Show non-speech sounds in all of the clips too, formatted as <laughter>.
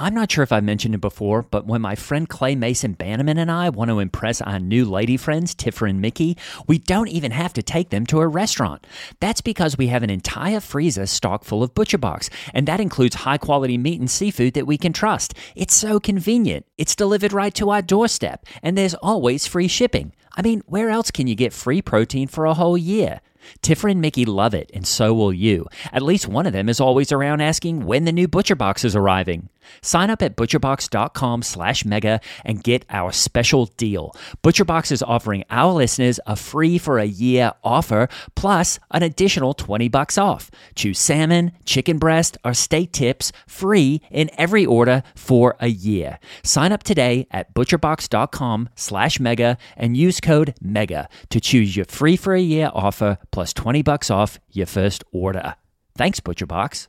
I'm not sure if I mentioned it before, but when my friend Clay Mason Bannerman and I want to impress our new lady friends, Tiffer and Mickey, we don't even have to take them to a restaurant. That's because we have an entire freezer stocked full of ButcherBox, and that includes high quality meat and seafood that we can trust. It's so convenient. It's delivered right to our doorstep, and there's always free shipping. I mean, where else can you get free protein for a whole year? Tiffer and Mickey love it, and so will you. At least one of them is always around asking when the new ButcherBox is arriving. Sign up at butcherbox.com slash mega and get our special deal. ButcherBox is offering our listeners a free for a year offer plus an additional 20 bucks off. Choose salmon, chicken breast, or steak tips free in every order for a year. Sign up today at butcherbox.com slash mega and use code MEGA to choose your free for a year offer plus 20 bucks off your first order. Thanks, ButcherBox.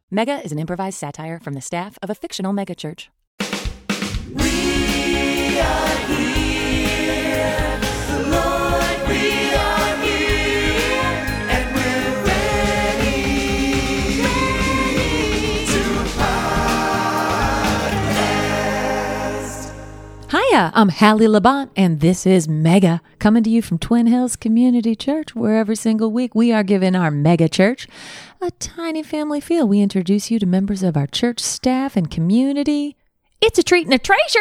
Mega is an improvised satire from the staff of a fictional megachurch. Hiya, I'm Hallie Labont, and this is Mega, coming to you from Twin Hills Community Church, where every single week we are giving our mega church a tiny family feel. We introduce you to members of our church staff and community. It's a treat and a treasure.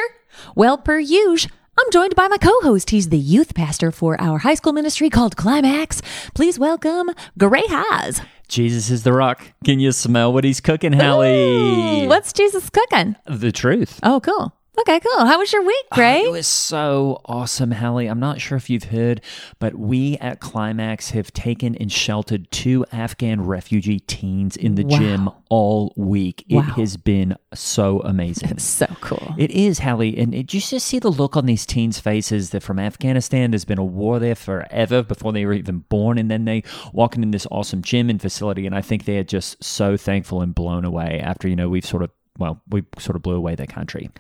Well, per usual, I'm joined by my co-host. He's the youth pastor for our high school ministry called Climax. Please welcome Gray Haas. Jesus is the rock. Can you smell what he's cooking, Hallie? Ooh, what's Jesus cooking? the truth. Oh, cool. Okay, cool. How was your week, Gray? Oh, it was so awesome, Hallie. I'm not sure if you've heard, but we at Climax have taken and sheltered two Afghan refugee teens in the Wow. gym all week. It has been so amazing. It's so cool. It is, Hallie. And it, you just see the look on these teens' faces that from Afghanistan, there's been a war there forever before they were even born. And then they walking in this awesome gym and facility. And I think they are just so thankful and blown away after, you know, we've sort of, well, we sort of blew away their country.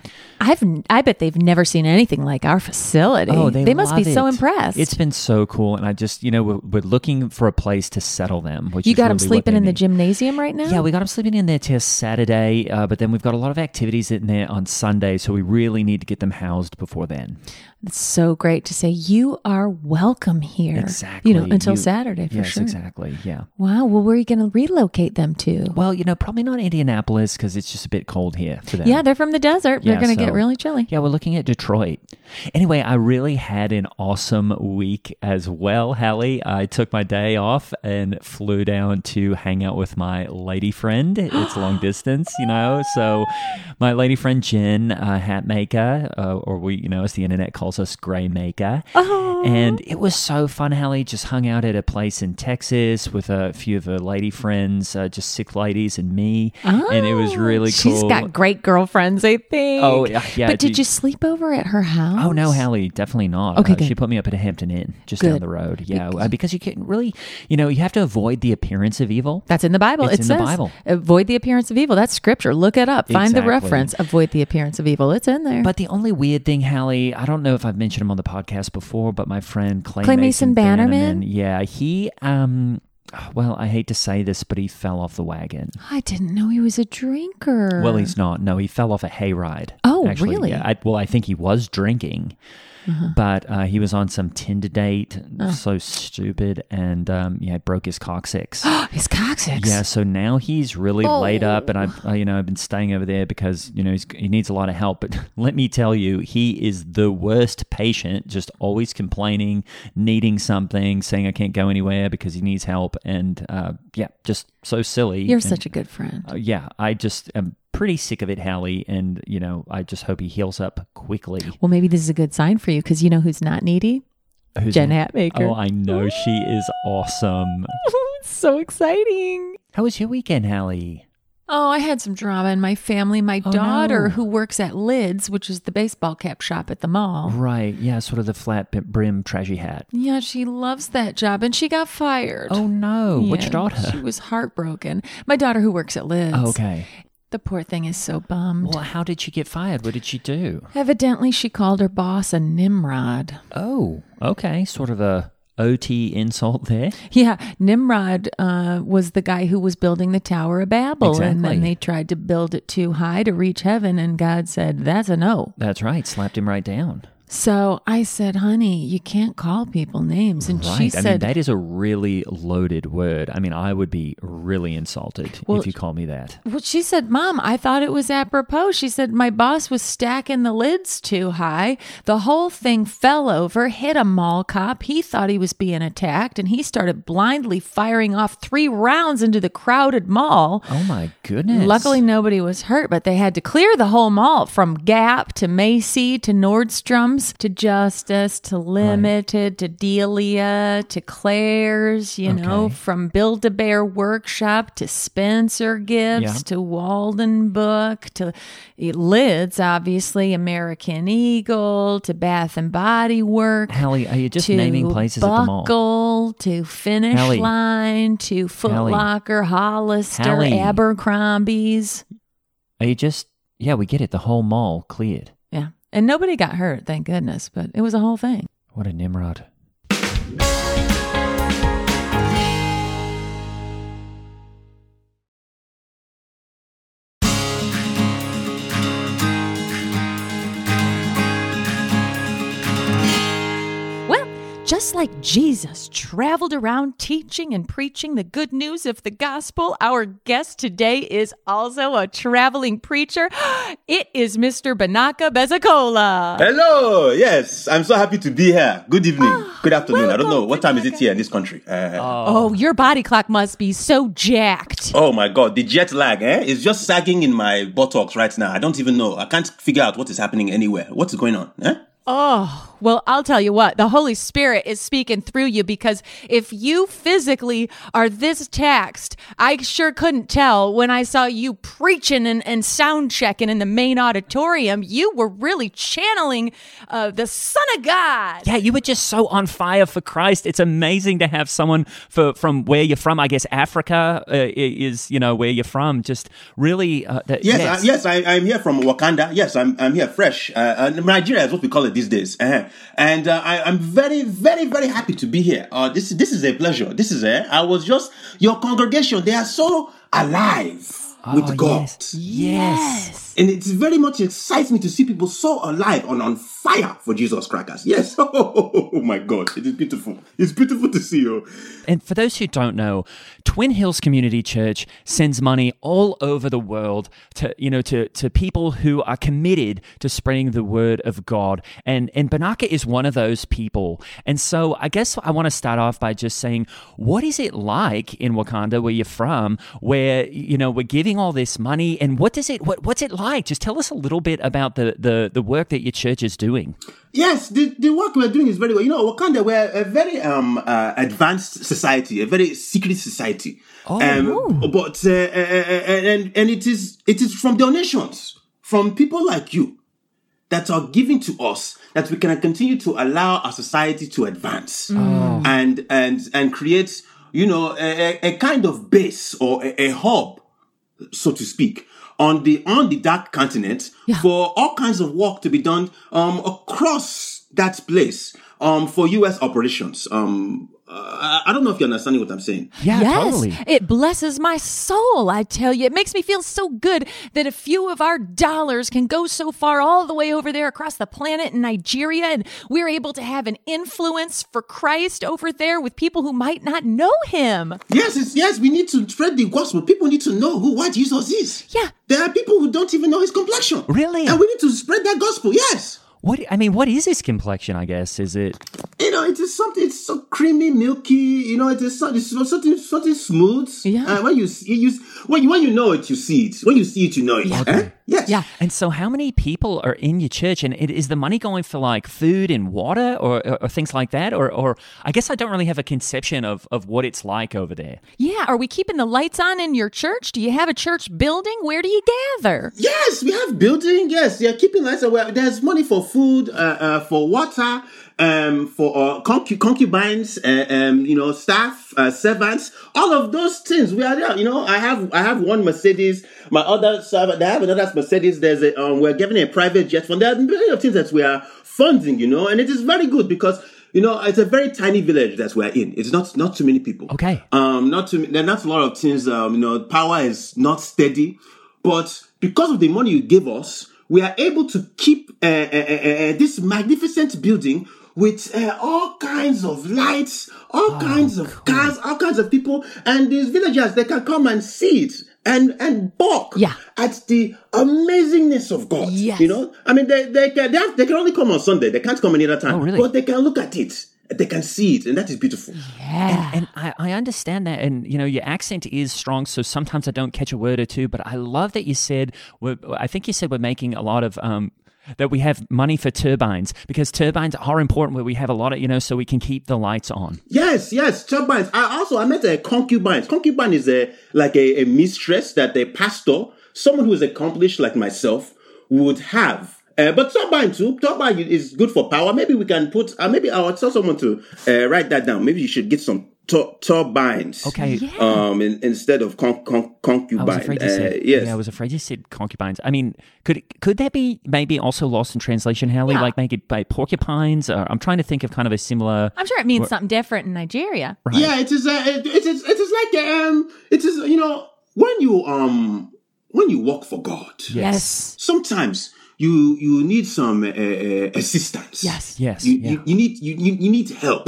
I've I bet they've never seen anything like our facility. Oh, they, must be love so impressed. It's been so cool, and I just you know we're, we're looking for a place to settle them. Which you got them really what sleeping they in the gymnasium right now. Yeah, we got them sleeping in there till Saturday, uh, but then we've got a lot of activities in there on Sunday, so we really need to get them housed before then. It's so great to say you are welcome here. Exactly. You know, until You- Saturday for sure. yes, sure. exactly. Yeah. Wow. Well, where are you going to relocate them to? Well, you know, probably not Indianapolis because it's just a bit cold here for them. Yeah, they're from the desert. Yeah, they're going to so- get really chilly. Yeah, we're looking at Detroit. Anyway, I really had an awesome week as well, Hallie. I took my day off and flew down to hang out with my lady friend. <gasps> It's long distance, you know. So, my lady friend Jen, uh, Hatmaker, uh, or we, you know, as the internet calls us, gray maker. Oh. And it was so fun, Hallie. Just hung out at a place in Texas with a few of her lady friends, uh, just six ladies and me. and it was Oh, really She's got great girlfriends, I think. Oh, yeah, yeah, But did you sleep over at her house? Oh no, Hallie, definitely not. Okay, Uh, good. she put me up at a Hampton Inn just down the road. Yeah, uh, because you can't really, you know, you have to avoid the appearance of evil. That's in the Bible. It's it in the Bible. avoid the appearance of evil. That's scripture. Look it up. Find the reference. Avoid the appearance of evil. It's in there. But the only weird thing, Hallie, I don't know if I've mentioned him on the podcast before, but my friend Clay, Clay Mason Bannerman? yeah, he, um, well, I hate to say this, but he fell off the wagon. I didn't know he was a drinker. Well, he's not. No, he fell off a hayride. Oh, actually. really? Yeah. I, well, I think he was drinking. But uh, he was on some Tinder date, so stupid, and um, yeah, broke his coccyx. <gasps> His coccyx. Yeah, so now he's really laid up, and Oh. I've uh, you know I've been staying over there because you know he's, he needs a lot of help. But <laughs> let me tell you, he is the worst patient. Just always complaining, needing something, saying I can't go anywhere because he needs help, and uh, yeah, just so silly. You're And, such a good friend. uh, yeah. I just am pretty sick of it, Hallie, and you know I just hope he heals up quickly. Well, maybe this is a good sign for you because you know who's not needy? Who's Jen Hatmaker. Oh, I know she is awesome. <laughs> it's so exciting. How was your weekend, Hallie? Oh, I had some drama in my family. My Oh, daughter, no. who works at Lids, which is the baseball cap shop at the mall. Right, yeah, sort of the flat brim trashy hat. Yeah, she loves that job and she got fired. Oh no, which daughter? She was heartbroken. My daughter who works at Lids. Oh, okay. The poor thing is so bummed. Well, how did she get fired? What did she do? Evidently, she called her boss a Nimrod. Oh, okay, sort of a OT insult there. Yeah, Nimrod uh, was the guy who was building the Tower of Babel, and then they tried to build it too high to reach heaven, and God said, "That's a no." That's right, slapped him right down. So I said, "Honey, you can't call people names," and Right. she I said, mean, that is a really loaded word. I mean, I would be really insulted Well, if you call me that. Well, she said, Mom, I thought it was apropos. She said, My boss was stacking the lids too high. The whole thing fell over, hit a mall cop. He thought he was being attacked, and he started blindly firing off three rounds into the crowded mall. Oh my goodness. Luckily, nobody was hurt, but they had to clear the whole mall from Gap to Macy to To Justice to Limited to Delia to Claire's, you know, from Build a Bear Workshop to Spencer Gifts Yeah. to Walden Book to Lids, obviously, American Eagle to Bath and Body Work. Hallie, are you just naming places at the mall? Buckle, to Finish Hallie. Line, to Foot Hallie. Locker, Hollister, Hallie. Abercrombie's. Are you just, yeah, we get it. The whole mall cleared. And nobody got hurt, thank goodness, but it was a whole thing. What a Nimrod. Just like Jesus traveled around teaching and preaching the good news of the gospel, our guest today is also a traveling preacher. <gasps> It is Mr. Binaca Bezekola. Hello. Yes, I'm so happy to be here. Good evening. <gasps> Good afternoon. I don't know what to time is it here in this country. Uh, Oh, your body clock must be so jacked. oh my God, the jet lag. Eh, is just sagging in my buttocks right now. I don't even know. I can't figure out what is happening anywhere. What is going on? Eh? Oh, well, I'll tell you what, the Holy Spirit is speaking through you because if you physically are this taxed, I sure couldn't tell when I saw you preaching and, and sound checking in the main auditorium. You were really channeling uh, the Son of God. Yeah, you were just so on fire for Christ. It's amazing to have someone for from where you're from. I guess Africa uh, is, you know, where you're from. Just really, uh, that, Yes, I, yes, I, I'm here from Wakanda. Yes, I'm, I'm here fresh. Uh, uh, Nigeria is what we call it these days. Uh-huh. And uh, I, I'm very, very, very happy to be here. Uh, this, this is a pleasure. This is a, I was just, your congregation, they are so alive with God. yes. yes. And it very much excites me to see people so alive and on fire for Jesus crackers. Yes. <laughs> Oh my God. It is beautiful. It's beautiful to see you. And for those who don't know, Twin Hills Community Church sends money all over the world to you know to to people who are committed to spreading the word of God. And and Binaca is one of those people. And so I guess I want to start off by just saying, what is it like in Wakanda, where you're from, where you know we're giving all this money, and what does it what what's it like? Hi, just tell us a little bit about the the the work that your church is doing. Yes, the, the work we're doing is very well. You know, Wakanda, we're a very um, uh, advanced society, a very secret society. Oh, um, but uh, uh, uh, and and it is it is from donations from people like you that are giving to us that we can continue to allow our society to advance and and and create you know a, a- a kind of base or a, a hub so to speak on the on the dark continent for all kinds of work to be done um across that place um, for U.S. operations. Um, uh, I don't know if you're understanding what I'm saying. Yeah, yes, totally. it blesses my soul. I tell you, it makes me feel so good that a few of our dollars can go so far all the way over there across the planet in Nigeria, and we're able to have an influence for Christ over there with people who might not know Him. Yes, it's, yes, we need to spread the gospel. People need to know who what Jesus is. Yeah. There are people who don't even know his complexion. Really? And we need to spread that gospel. Yes. What I mean, what is his complexion? I guess is it You know, it is something. It's so creamy, milky. You know, it is so- it's so- something, something smooth. Yeah. Uh, when you see, you when you when you know it, you see it. When you see it, you know it. Yeah. Eh? Yes. Yeah. And so, how many people are in your church? And it, is the money going for like food and water, or, or, or things like that? Or, or I guess I don't really have a conception of, of what it's like over there. Yeah, are we keeping the lights on in your church? Do you have a church building? Where do you gather? Yes, we have building. Yes, they're keeping lights on. Well, There's money for food, uh, uh, for water, um, for uh, concu- concubines, uh, um, you know, staff, uh, servants, all of those things. We are there. You know, I have I have one Mercedes. My other servant, they have another Mercedes. There's a um, we're giving a private jet fund. There are many of things that we are funding. You know, and it is very good because. You know, it's a very tiny village that we're in. It's not not too many people. Okay. Um, not too. There are not a lot of things. Um, you know, power is not steady, but because of the money you give us, we are able to keep uh, uh, uh, uh, this magnificent building with uh, all kinds of lights, all Oh, kinds of cars, all kinds of people, and these villagers they can come and see it and and balk Yeah. at the amazingness of God. Yes. You know, I mean, they they can they, have, they can only come on Sunday. They can't come any other time. Oh, really? But they can look at it. They can see it, and that is beautiful. Yeah. And I, I understand that, and you know your accent is strong, so sometimes I don't catch a word or two. But I love that you said. We're, I think you said we're making a lot of. Um, that we have money for turbines because turbines are important where we have a lot of you know so we can keep the lights on Yes, yes, turbines. I also I met a concubine. Concubine is a like a, a mistress that a pastor, someone who is accomplished like myself, would have. Uh, but turbine too. Turbine is good for power. Maybe we can put. Uh, maybe I'll tell someone to uh, write that down. Maybe you should get some tur- turbines. Okay. Um, in, instead of con- con- I was afraid you Uh, said yes. yeah I was afraid you said concubines I mean could could that be maybe also lost in translation Hallie Yeah. like maybe by porcupines or I'm trying to think of kind of a similar I'm sure it means something different in Nigeria. Yeah, it is. Uh, it, it is. It is like um. It is. You know, when you um when you work for God. Yes. sometimes you you need some uh, uh, assistance. Yes. yes You, yeah. you, you need you, you you need help.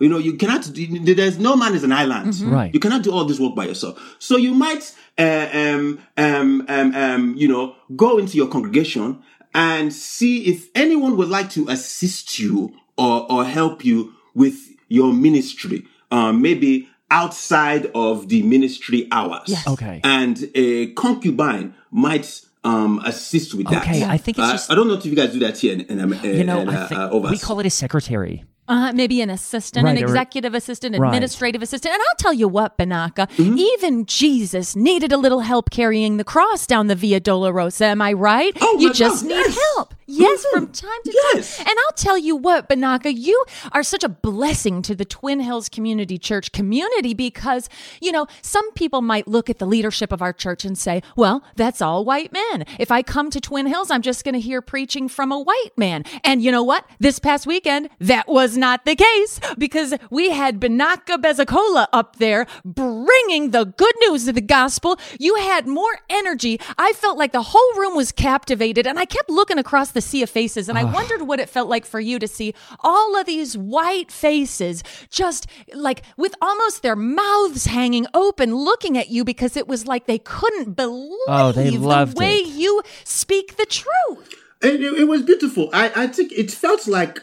You know, you cannot. There's no man is an island. Right. You cannot do all this work by yourself. So you might, uh, um, um, um, um, you know, go into your congregation and see if anyone would like to assist you or or help you with your ministry. Um, maybe outside of the ministry hours. Yes. Okay. And a concubine might um assist with that. Okay, I think it's Uh, just- I don't know if you guys do that here in, in, um, you know in, I uh, think uh, over we call it a secretary Uh, maybe an assistant, Right, an or- executive assistant, Right. administrative assistant. And I'll tell you what, Binaca, Mm-hmm. even Jesus needed a little help carrying the cross down the Via Dolorosa. Am I right? Oh, you just God, need yes. help. Yes, Mhm. from time to Yes. time. And I'll tell you what, Binaca, you are such a blessing to the Twin Hills Community Church community because, you know, some people might look at the leadership of our church and say, well, that's all white men. If I come to Twin Hills, I'm just going to hear preaching from a white man. And you know what? This past weekend, that was not the case because we had Binaca Bezekola up there bringing the good news of the gospel. You had more energy. I felt like the whole room was captivated and I kept looking across the sea of faces and I wondered what it felt like for you to see all of these white faces just like with almost their mouths hanging open looking at you because it was like they couldn't believe Oh, they loved the way it. you speak the truth. It, it, it was beautiful. I, I think it felt like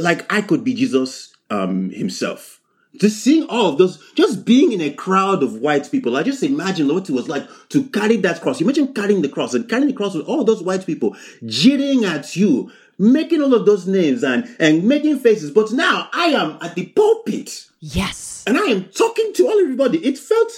like I could be Jesus um himself. Just seeing all of those, just being in a crowd of white people, I just imagine what it was like to carry that cross. Imagine carrying the cross and carrying the cross with all those white people jeering at you, making all of those names and and making faces. But now I am at the pulpit Yes. and I am talking to all everybody. It felt,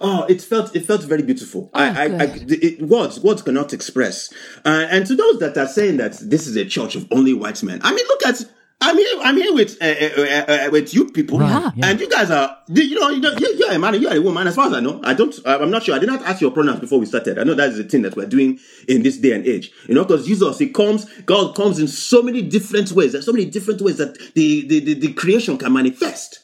oh, it felt, it felt very beautiful. I, I, I it, words, words cannot express. Uh, and to those that are saying that this is a church of only white men, I mean, look at, I'm here. I'm here with uh, uh, uh, uh, with you people, Right, yeah. and you guys are. You know, you know, you- you're a man. You're a woman. As far as I know, I don't. I'm not sure. I did not ask your pronouns before we started. I know that is the thing that we're doing in this day and age. You know, because Jesus, He comes. God comes in so many different ways. There's so many different ways that the the, the, the creation can manifest.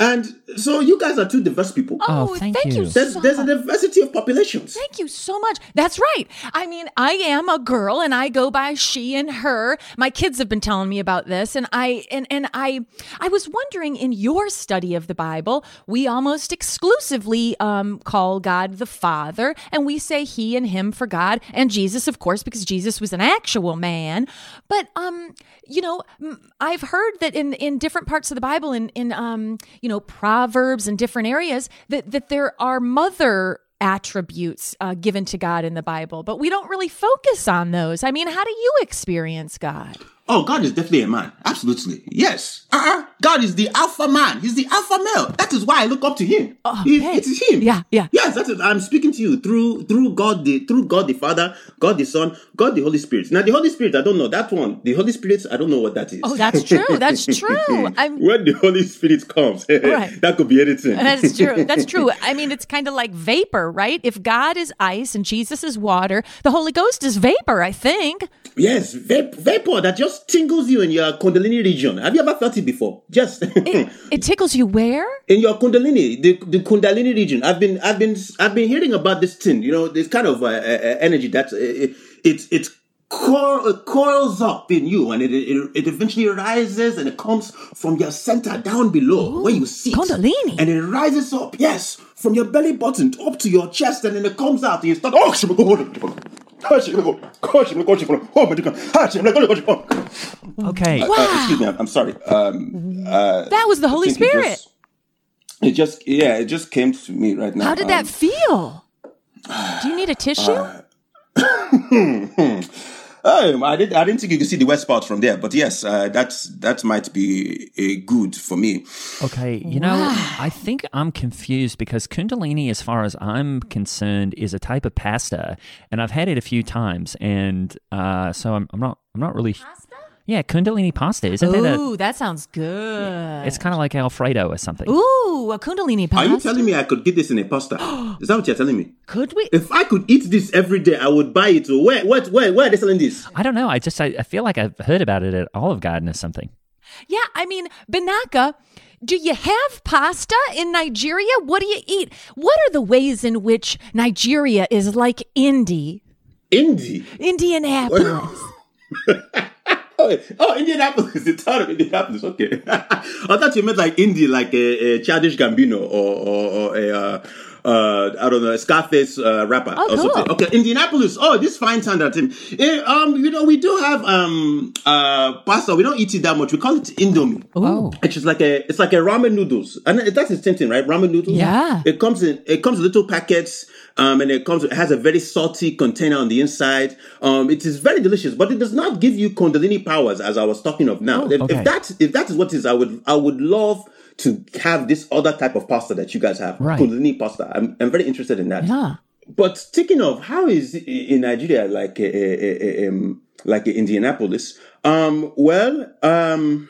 And so you guys are two diverse people. Oh, thank thank, you. you. There's so there's a diversity of populations. Thank you so much. That's right. I mean, I am a girl and I go by she and her. My kids have been telling me about this and I and and I I was wondering in your study of the Bible, we almost exclusively um call God the Father and we say he and him for God and Jesus of course because Jesus was an actual man. But um you know, I've heard that in in different parts of the Bible in in um you know, proverbs and different areas that that there are mother attributes uh, given to God in the Bible, but we don't really focus on those. I mean, how do you experience God? Oh, God is definitely a man. Absolutely. Yes. Uh-uh. God is the alpha man. He's the alpha male. That is why I look up to him. Oh, he- Okay. it is him. Yeah, yeah. Yes, that's it. I'm speaking to you through through God the through God the Father, God the Son, God the Holy Spirit. Now the Holy Spirit, I don't know that one. The Holy Spirit, I don't know what that is. Oh, that's true. That's <laughs> true. I'm when the Holy Spirit comes, <laughs> Right. that could be anything. That's true. That's true. <laughs> I mean, it's kind of like vapor, right? If God is ice and Jesus is water, the Holy Ghost is vapor, I think. yes, vap- vapor that just tingles you in your Kundalini region. Have you ever felt it before? Just It, it <laughs> tickles you where? in your kundalini the, the kundalini region i've been i've been i've been hearing about this thing you know this kind of uh, uh, uh, energy that uh, it it, it coil, it coils up in you and it, it it eventually rises and it comes from your center down below where you sit Kundalini. and it rises up yes from your belly button up to your chest and then it comes out and you start oh <laughs> shit, go, go, go, go. Oh, shit, go, go. Oh, shit, go, shit, go. Oh, my God. Ah, shit, go, go, go, go. Okay. Uh, excuse me, I'm, I'm sorry. Um, uh, That was the Holy I it Spirit. just- It just, yeah, it just came to me right now. How did that Um, feel? <sighs> Do you need a tissue? <laughs> oh, I didn't, I didn't think you could see the west part from there, but yes, uh, that's that might be a good for me. Okay, you know, I think I'm confused because Kundalini, as far as I'm concerned, is a type of pasta, and I've had it a few times, and uh, so I'm, I'm not, I'm not really. Pasta? Yeah, Kundalini pasta, isn't that a? Ooh, that sounds good. It's kind of like Alfredo or something. Ooh, a Kundalini pasta. Are you telling me I could get this in a pasta? <gasps> Is that what you're telling me? Could we? If I could eat this every day, I would buy it. Where, what, where, where are they selling this? I don't know. I just, I, I feel like I've heard about it at Olive Garden or something. Yeah, I mean, Binaca, do you have pasta in Nigeria? What do you eat? What are the ways in which Nigeria is like Indy, Indie. Indianapolis? <laughs> Oh, oh, Indianapolis, <laughs> the town of Indianapolis. Okay, <laughs> I thought you meant like indie, like a, a Childish Gambino or or, or a uh, uh, I don't know, a Scarface uh, rapper Oh, or cool. something. Okay, Indianapolis. Oh, this fine town that in. Eh, um, you know, we do have um uh pasta. We don't eat it that much. We call it Indomie. Oh, It's just like a it's like a ramen noodles, and that's the same thing, right? Ramen noodles. Yeah. It comes in it comes in little packets, um, and it comes it has a very salty container on the inside. Um, it is very delicious, but it does not give you Kundalini powers, as I was talking of now. if, okay. if that if that is what it is, I would I would love to have this other type of pasta that you guys have, Right. Kundalini pasta. I'm I'm very interested in that. yeah. But speaking of how is in Nigeria like a, a, um, like Indianapolis? Um, well, um,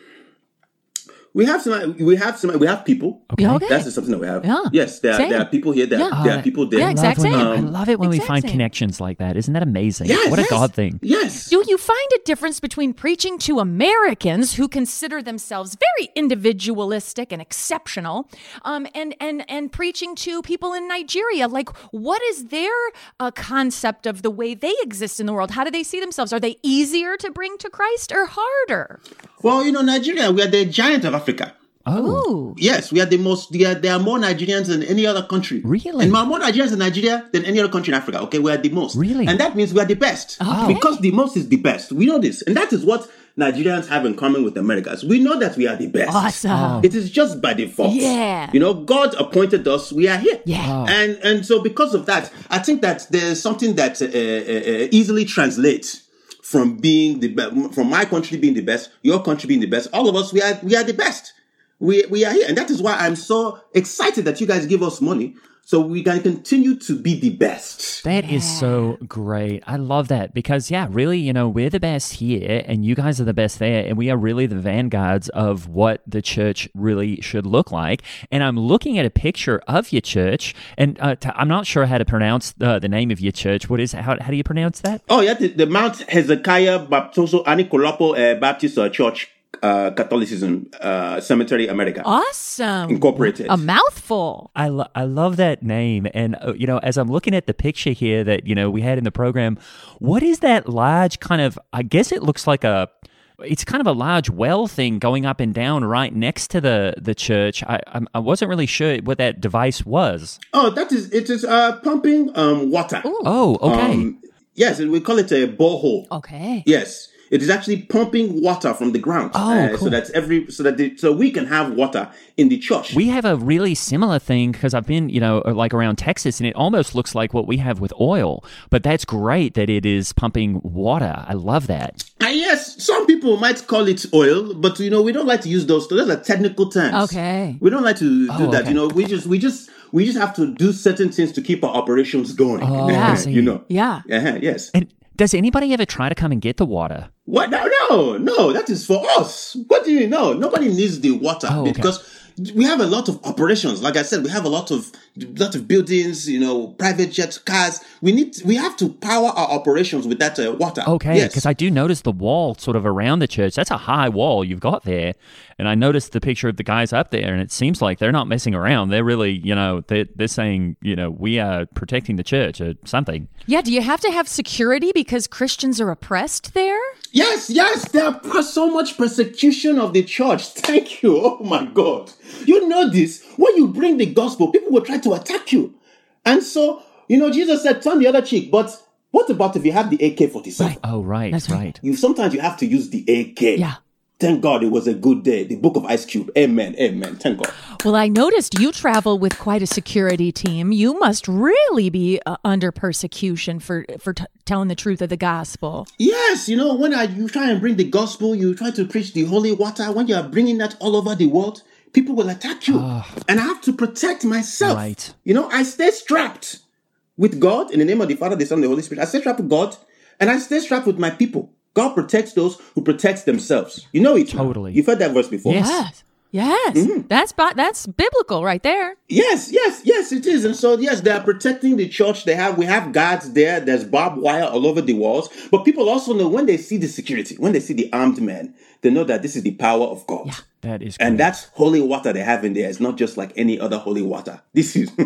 we have some. We have some. We have people. okay. Okay. That's just something that we have. Yeah. Yes, there are, there are people here. There, Yeah. there are people there. Yeah, I exact love. I love it when we find same. connections like that. Isn't that amazing? Yes, what a. God thing. Yes. Do you find a difference between preaching to Americans who consider themselves very individualistic and exceptional, um, and and and preaching to people in Nigeria? Like, what is their uh, concept of the way they exist in the world? How do they see themselves? Are they easier to bring to Christ or harder? Well, you know, Nigeria, we are the giant of Africa. Oh, Yes, we are the most. There are, there are more Nigerians than any other country. Really? And there are more Nigerians in Nigeria than any other country in Africa. Okay, we are the most. Really? And that means we are the best. Because the most is the best. We know this, and that is what Nigerians have in common with Americans. We know that we are the best. awesome. It is just by default. Yeah. You know, God appointed us. We are here. Yeah. And and so because of that, I think that there's something that uh, uh, uh, easily translates from being the be- from my country being the best, your country being the best. All of us, we are we are the best. We we are here, and that is why I'm so excited that you guys give us money so we can continue to be the best. That is so great. I love that because, yeah, really, you know, we're the best here and you guys are the best there. And we are really the vanguards of what the church really should look like. And I'm looking at a picture of your church and uh, t- I'm not sure how to pronounce the, the name of your church. What is how, how do you pronounce that? Oh yeah, the, the Mount Hezekiah Baptoso Anikolapo uh, Baptist uh, Church uh, Catholicism uh, Cemetery America Awesome. Incorporated. A mouthful. I, lo- I love that name. And, uh, you know, as I'm looking at the picture here that, you know, we had in the program, what is that large kind of, I guess it looks like a, it's kind of a large well thing going up and down right next to the, the church. I, I'm- I wasn't really sure what that device was. oh, that is it is uh, pumping um, water. Oh, okay. Um, yes, we call it a borehole. Okay. Yes, it is actually pumping water from the ground. Oh, uh, cool. So that every so that the, so we can have water in the church. we have a really similar thing because I've been, you know, like around Texas and it almost looks like what we have with oil. But that's great that it is pumping water. I love that. Ah, yes, some people might call it oil, but you know we don't like to use those. Those are technical terms. Okay. We don't like to do Oh, that. okay. You know, we just we just we just have to do certain things to keep our operations going. Oh, <laughs> Yeah. You know. Yeah. Uh-huh, yes. And does anybody ever try to come and get the water? What? No, no, no. That is for us. What do you know? Nobody needs the water Oh, okay. because we have a lot of operations. Like I said, we have a lot of lot of buildings. You know, private jets, cars. We need. We have to power our operations with that uh, water. Okay, Yes. because I do notice the wall sort of around the church. That's a high wall you've got there. And I noticed the picture of the guys up there, and it seems like they're not messing around. They're really, you know, they're, they're saying, you know, we are protecting the church or something. Yeah. Do you have to have security because Christians are oppressed there? Yes, yes, there are so much persecution of the church. <laughs> Thank you. Oh my God. You know this. When you bring the gospel, people will try to attack you. And so, you know, Jesus said, turn the other cheek. But what about if you have the AK 47? Oh, right, That's right. right. You sometimes you have to use the AK. Yeah. Thank God it was a good day. The book of Ice Cube. Amen. Amen. Thank God. Well, I noticed you travel with quite a security team. You must really be uh, under persecution for for t- telling the truth of the gospel. Yes, you know, when I, you try and bring the gospel, you try to preach the holy water, when you are bringing that all over the world, people will attack you. and I have to protect myself. Right. You know, I stay strapped with God in the name of the Father, the Son, and the Holy Spirit. I stay strapped with God and I stay strapped with my people. God protects those who protect themselves. You know it. now. Totally. You've heard that verse before. Yes. Yes. Yes. Mm-hmm. That's bi- that's biblical right there. Yes, yes, yes, it is. And so, yes, they are protecting the church. They have, we have guards there. There's barbed wire all over the walls. But people also know when they see the security, when they see the armed men, they know that this is the power of God. That is And that's holy water they have in there. It's not just like any other holy water. <laughs> This is, <laughs>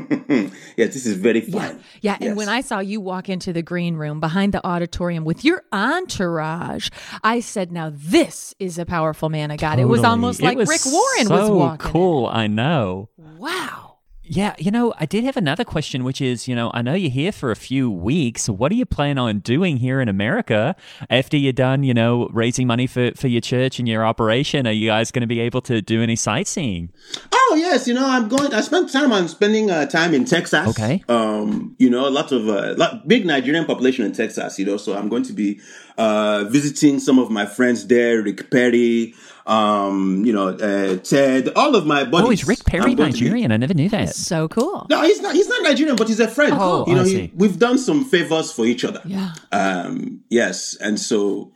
yes, this is very fine. Yeah, and Yes. when I saw you walk into the green room behind the auditorium with your entourage, I said, "Now this is a powerful man of God." It was almost It like was Rick Warren was so walking. cool. I know. Wow. Yeah, you know, I did have another question, which is, you know, I know you're here for a few weeks. What do you plan on doing here in America after you're done, you know, raising money for, for your church and your operation? Are you guys going to be able to do any sightseeing? Oh yes, you know I'm going. I spent time. I'm spending uh, time in Texas. Okay. Um, you know, a lot of uh, lot, big Nigerian population in Texas. You know, so I'm going to be uh, visiting some of my friends there. Rick Perry. Um, you know, uh, Ted. All of my buddies. Oh, is Rick Perry I'm going to be- Nigerian? I never knew that. So cool. No, he's not. He's not Nigerian, but he's a friend. Oh, you know, I he- see. we've done some favors for each other. Yeah. Um, yes, and so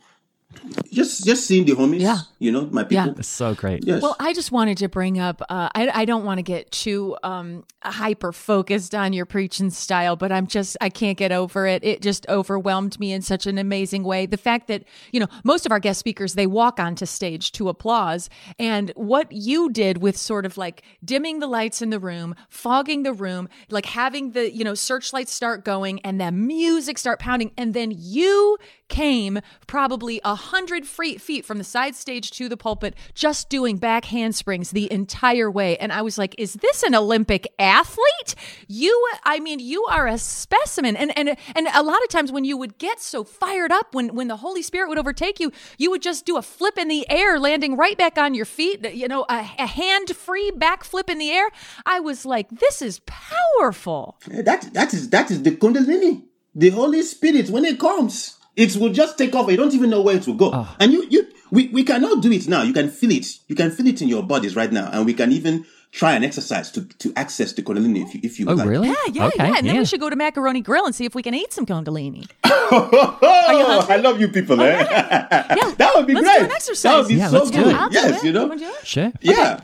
just just seeing the homies. Yeah. You know, my people. Yeah. It's so great. Yes. Well, I just wanted to bring up. Uh, I I don't want to get too um, hyper focused on your preaching style, but I'm just I can't get over it. It just overwhelmed me in such an amazing way. The fact that you know most of our guest speakers they walk onto stage to applause, and what you did with sort of like dimming the lights in the room, fogging the room, like having the you know searchlights start going and the music start pounding, and then you came probably a hundred free feet from the side stage to the pulpit, just doing back handsprings the entire way. And I was like, is this an Olympic athlete? You, I mean, you are a specimen. And and and a lot of times when you would get so fired up, when when the Holy Spirit would overtake you, you would just do a flip in the air, landing right back on your feet. You know, a, a hand-free back flip in the air. I was like, this is powerful. That that is that is the Kundalini, the Holy Spirit. When it comes, it will just take off. You don't even know where it will go. And you you we, we cannot do it now. You can feel it. You can feel it in your bodies right now, and we can even try an exercise to, to access the cannellini if you if you Oh, like. really? Yeah, yeah, okay, yeah. And then yeah. we should go to Macaroni Grill and see if we can eat some congolini. <laughs> Oh, I love you people, eh? <laughs> Yeah, that would be let's great. do an exercise. That would be Yeah, so let's do good. it. Yes, you know. wanna do it? Sure. Yeah.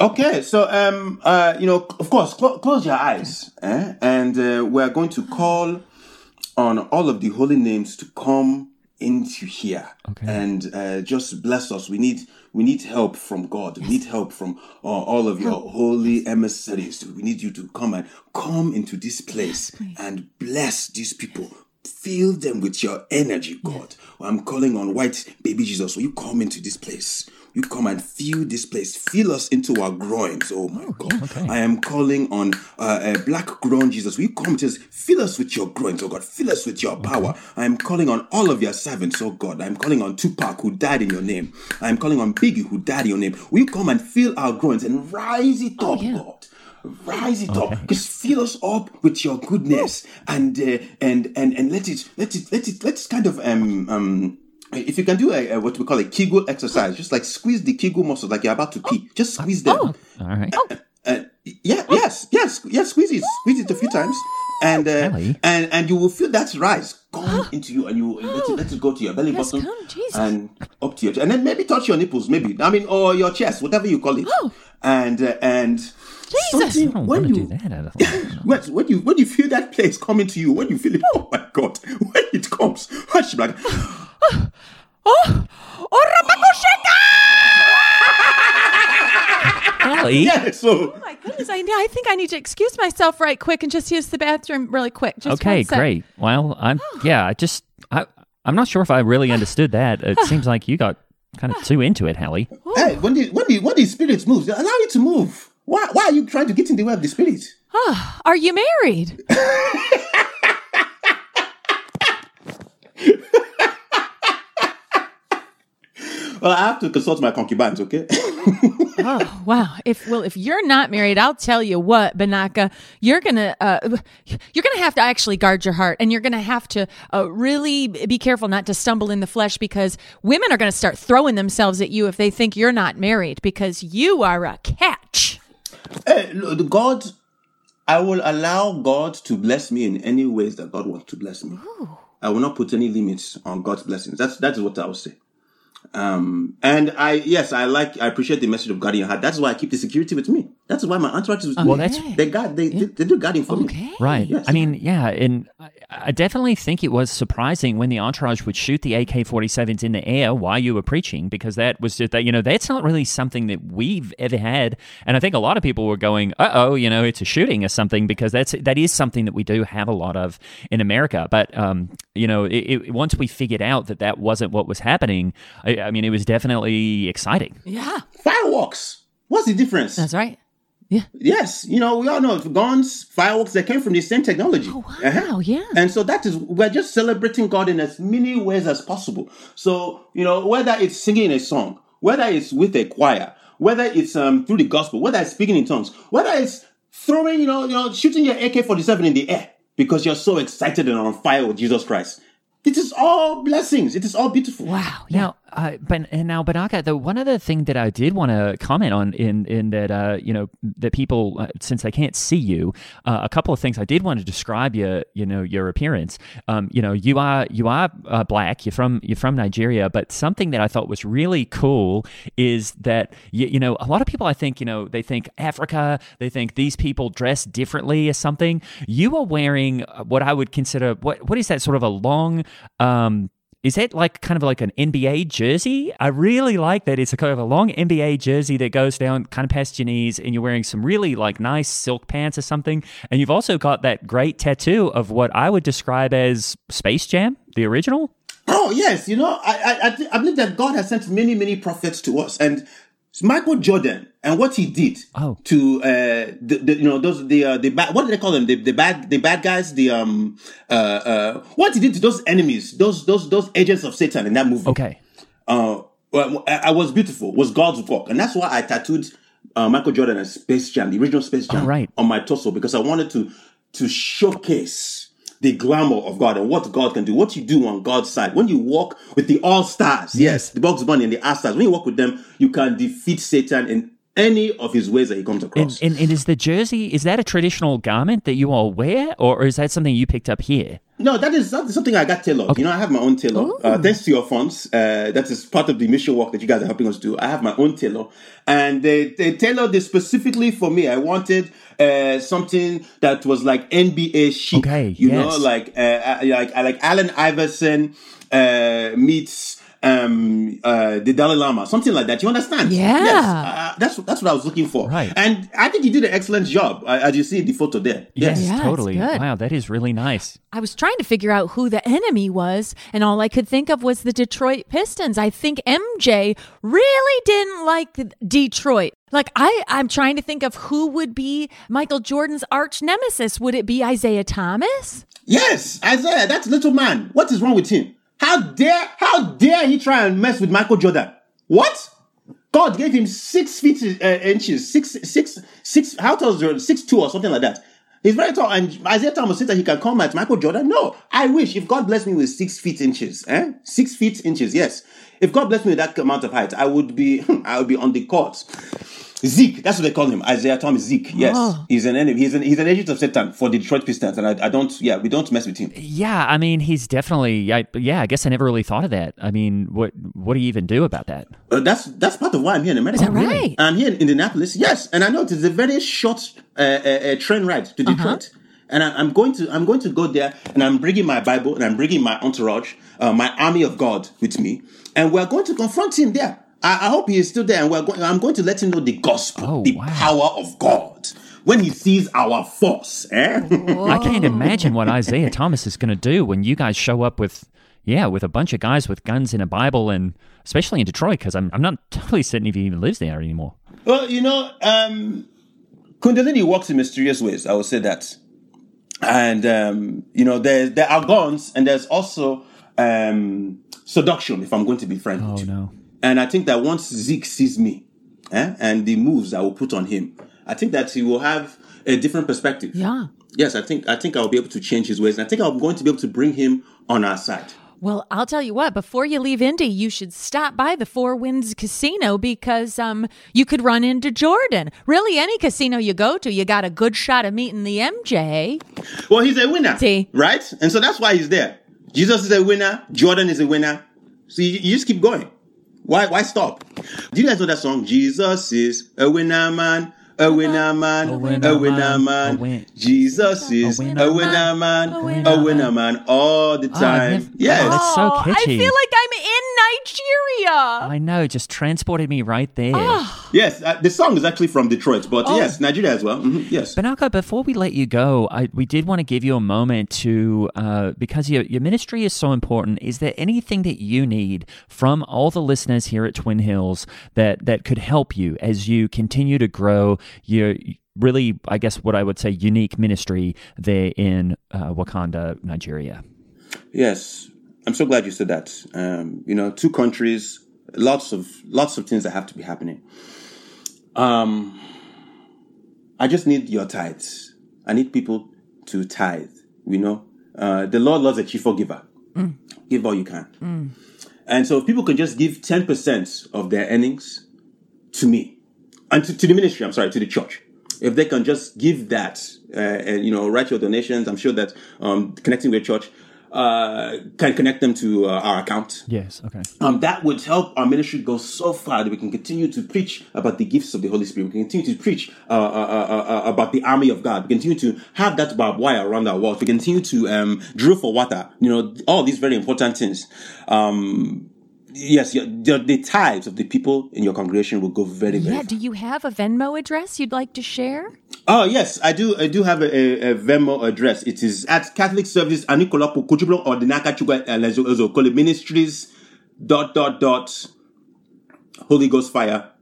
Okay, so um, uh, you know, of course, clo- close your eyes, eh? and uh, we're going to call on all of the holy names to come into here Okay. and uh, just bless us. We need we need help from God. We need help from uh, all of your holy emissaries. We need you to come and come into this place and bless these people. Fill them with your energy, God. I'm calling on white baby Jesus. Will you come into this place? You come and fill this place. Fill us into our groins. Oh my God. I am calling on uh, a black groin Jesus. Will you come to us? Fill us with your groins, oh God. Fill us with your power. I am calling on all of your servants, oh God. I'm calling on Tupac who died in your name. I am calling on Biggie who died in your name. Will you come and fill our groins and rise it up, God? Rise it up. Just fill us up with your goodness and uh, and and and let it let it let it let's kind of um um if you can do a, a what we call a Kegel exercise, just like squeeze the Kegel muscles like you're about to pee. Just squeeze them. All right. Uh, yeah, yes, yes, yes. Squeeze it, squeeze it a few times, and uh, and and you will feel that rise come <gasps> into you, and you let it, let it go to your belly Yes, button and up to your, and then maybe touch your nipples, maybe. I mean, or your chest, whatever you call it, and uh, and something I don't when you do that. I don't- <laughs> when, when you when you feel that place coming to you, when you feel it, oh my god, when it comes, I should be like, Ellie, yeah. So Oh my goodness, I, I think I need to excuse myself right quick and just use the bathroom really quick. Just okay, great. Well, I'm <gasps> yeah. I just I I'm not sure if I really understood that. It <sighs> seems like you got kind of too into it, Hallie. hey, when the when the when the spirit moves, allow it to move. Why why are you trying to get in the way of the spirit? Are you married? <laughs> Well, I have to consult my concubines, okay? <laughs> Oh wow! If well, if you're not married, I'll tell you what, Binaca, you're gonna uh, you're gonna have to actually guard your heart, and you're gonna have to uh, really be careful not to stumble in the flesh because women are gonna start throwing themselves at you if they think you're not married because you are a catch. Hey, look, God, I will allow God to bless me in any ways that God wants to bless me. I will not put any limits on God's blessings. That's that is what I will say. Um, and I yes, I like I appreciate the message of God in your heart. That's why I keep the security with me. That's why my entourage is with Well, that's- they guard they, they, they do guarding for me. Okay. Right. Yes. I mean, yeah, and I, I definitely think it was surprising when the entourage would shoot the AK-47s in the air while you were preaching because that was just that you know that's not really something that we've ever had, and I think a lot of people were going, "Uh oh, you know, it's a shooting or something," because that's that is something that we do have a lot of in America. But um, you know, it, it, once we figured out that that wasn't what was happening, I, I mean, it was definitely exciting. Yeah, Fireworks. What's the difference? that's right. Yes, you know, we all know guns, fireworks, they came from the same technology. Oh, wow, Uh-huh. yeah. And so that is, we're just celebrating God in as many ways as possible. So, you know, whether it's singing a song, whether it's with a choir, whether it's um, through the gospel, whether it's speaking in tongues, whether it's throwing, you know, you know, shooting your AK-47 in the air because you're so excited and on fire with Jesus Christ. It is all blessings. It is all beautiful. Wow. Now, uh, but and now, Binaca, the one other thing that I did want to comment on in in that uh, you know that people uh, since they can't see you, uh, a couple of things I did want to describe your you know your appearance. Um, you know, you are you are uh, black. You're from you're from Nigeria, but something that I thought was really cool is that you, you know a lot of people I think you know they think Africa, they think these people dress differently or something. You are wearing what I would consider what what is that sort of a long um is that like kind of like an NBA jersey? I really like that. It's a kind of a long NBA jersey that goes down kind of past your knees, and you're wearing some really like nice silk pants or something. And you've also got that great tattoo of what I would describe as Space Jam, the original. Oh yes, you know, I I, I, believe that God has sent many many prophets to us, and Michael Jordan and what he did Oh. to uh the, the you know those the uh, the bad what do they call them the, the bad the bad guys the um uh uh what he did to those enemies those those those agents of Satan in that movie Okay. uh well, I, I was beautiful was God's work and that's why I tattooed uh, Michael Jordan and Space Jam the original Space Jam right. on my torso because I wanted to to showcase the glamour of God and what God can do, what you do on God's side. When you walk with the all stars, yes, the Bugs Bunny and the all stars, when you walk with them, you can defeat Satan in any of his ways that he comes And, across. and, and is the jersey is that a traditional garment that you all wear, or is that something you picked up here? No, that is something I got tailored. You know, I have my own tailor. Uh, thanks to your funds, uh, that is part of the mission work that you guys are helping us do. I have my own tailor, and they they tailored this specifically for me. I wanted uh, something that was like NBA chic. Okay, you yes. know, like uh, uh, like like Allen Iverson uh, meets um uh the Dalai Lama, something like that. You understand? Yeah. Yes, uh, that's that's what I was looking for. Right. And I think you did an excellent job, uh, as you see in the photo there. Yes. Yeah, totally. Wow, that is really nice. I was trying to figure out who the enemy was, and all I could think of was the Detroit Pistons. I think MJ really didn't like Detroit. Like I, I'm trying to think of who would be Michael Jordan's arch nemesis. Would it be Isiah Thomas? Yes, Isiah, that little man. What is wrong with him? How dare, how dare he try and mess with Michael Jordan? What? God gave him six feet uh, inches, six, six, six. How tall is Jordan? Six two or something like that. He's very tall, and Isiah Thomas said that he can come at Michael Jordan. No, I wish if God blessed me with six feet inches, eh? Six feet inches, yes. If God blessed me with that amount of height, I would be, <laughs> I would be on the court. Zeke, that's what they call him. Isiah Thomas Zeke. Yes, he's an enemy. He's an he's an agent of Satan for the Detroit Pistons, and I, I don't. Yeah, we don't mess with him. Yeah, I mean, he's definitely. I, yeah, I guess I never really thought of that. I mean, what what do you even do about that? Uh, that's that's part of why I'm here in America. Is that right? I'm here in Indianapolis. Yes, and I know it is a very short uh, uh, uh, train ride to Detroit. And I, I'm going to I'm going to go there, and I'm bringing my Bible, and I'm bringing my entourage, uh, my army of God with me, and we're going to confront him there. I, I hope he is still there, and we're going. I'm going to let him know the gospel, Oh, the wow. power of God. When he sees our force, eh? I can't imagine what Isiah Thomas is going to do when you guys show up with, yeah, with a bunch of guys with guns and a Bible, and especially in Detroit, because I'm I'm not <laughs> totally certain if he even lives there anymore. Well, you know, um, Kundalini works in mysterious ways. I would say that, and um, you know, there there are guns, and there's also um, seduction. If I'm going to be frank Oh with you, no. And I think that once Zeke sees me, eh, and the moves I will put on him, I think that he will have a different perspective. Yeah. Yes, I think I think I'll be able to change his ways, and I think I'm going to be able to bring him on our side. Well, I'll tell you what, before you leave Indy, you should stop by the Four Winds Casino because um you could run into Jordan. Really, any casino you go to, you got a good shot of meeting the MJ. Well, he's a winner, See. right? And so that's why he's there. Jesus is a winner. Jordan is a winner. So you, you just keep going. Why? Why stop? Do you guys know that song? Jesus is a winner man. A winner man, a winner, man. a win- Jesus is a winner winner, man, a a winner winner, man, all the time. never- yes. Oh, that's so I feel like I'm in Nigeria. I know, just transported me right there. Yes, uh, the song is actually from Detroit, but yes, Nigeria as well. Mhm, yes. Binaca, before we let you go, I, we did want to give you a moment to, uh, because your, your ministry is so important, is there anything that you need from all the listeners here at Twin Hills that, that could help you as you continue to grow your really, I guess, what I would say, unique ministry there in uh, Wakanda, Nigeria? Yes, I'm so glad you said that. Um, you know, two countries, lots of lots of things that have to be happening. Um, I just need your tithes. I need people to tithe. You know, uh, the Lord loves a cheerful giver. Give all you can. And so, if people can just give ten percent of their earnings to me and to, to the ministry, I'm sorry, to the church. If they can just give that uh, and you know write your donations, I'm sure that um, connecting with church uh, can connect them to uh, our account. Yes, okay. Um, that would help our ministry go so far that we can continue to preach about the gifts of the Holy Spirit. We can continue to preach uh, uh, uh, uh, about the army of God. We continue to have that barbed wire around our walls. We continue to um, drill for water. You know, all these very important things. Um, yes, your, the, the tithes of the people in your congregation will go very, very Yeah, far. do you have a Venmo address you'd like to share? Oh yes, I do. I do have a, a, a Venmo address. It is at Catholic Service Anikolapo Kuchubro or the Nakachugwa uh, Ezokole Ministries dot dot dot Holy Ghost Fire.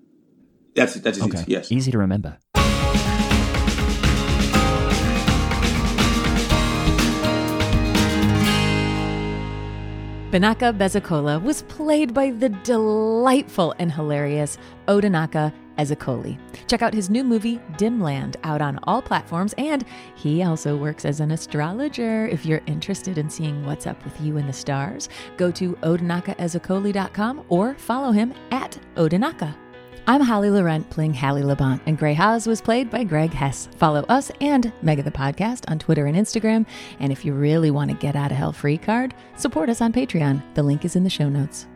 That's it. That is Okay. it. Yes. Easy to remember. Binaca Bezekola was played by the delightful and hilarious Odinaka Ezeokoli. Check out his new movie, Dimland, out on all platforms, and he also works as an astrologer. If you're interested in seeing what's up with you in the stars, go to odinakaezeokoli.com or follow him at Odinaka. I'm Holly Laurent playing Hallie Labont, and Grey Haas was played by Greg Hess. Follow us and Mega the Podcast on Twitter and Instagram. And if you really want to get out of hell free card, support us on Patreon. The link is in the show notes.